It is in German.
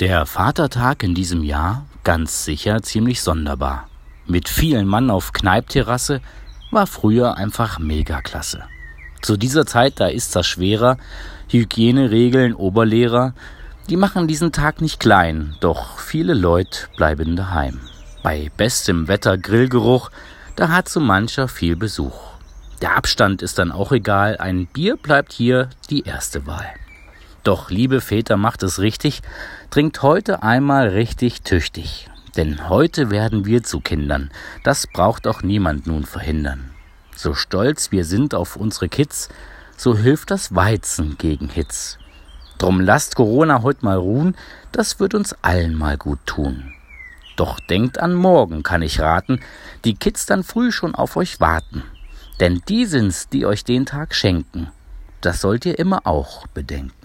Der Vatertag in diesem Jahr ganz sicher ziemlich sonderbar. Mit vielen Mann auf Kneipterrasse war früher einfach megaklasse. Zu dieser Zeit, da ist das schwerer. Hygieneregeln, Oberlehrer, die machen diesen Tag nicht klein, doch viele Leute bleiben daheim. Bei bestem Wetter, Grillgeruch, da hat so mancher viel Besuch. Der Abstand ist dann auch egal, ein Bier bleibt hier die erste Wahl. Doch, liebe Väter, macht es richtig, trinkt heute einmal richtig tüchtig. Denn heute werden wir zu Kindern. Das braucht auch niemand nun verhindern. So stolz wir sind auf unsere Kids, so hilft das Weizen gegen Hitz. Drum lasst Corona heute mal ruhen, das wird uns allen mal gut tun. Doch denkt an morgen, kann ich raten, die Kids dann früh schon auf euch warten. Denn die sind's, die euch den Tag schenken. Das sollt ihr immer auch bedenken.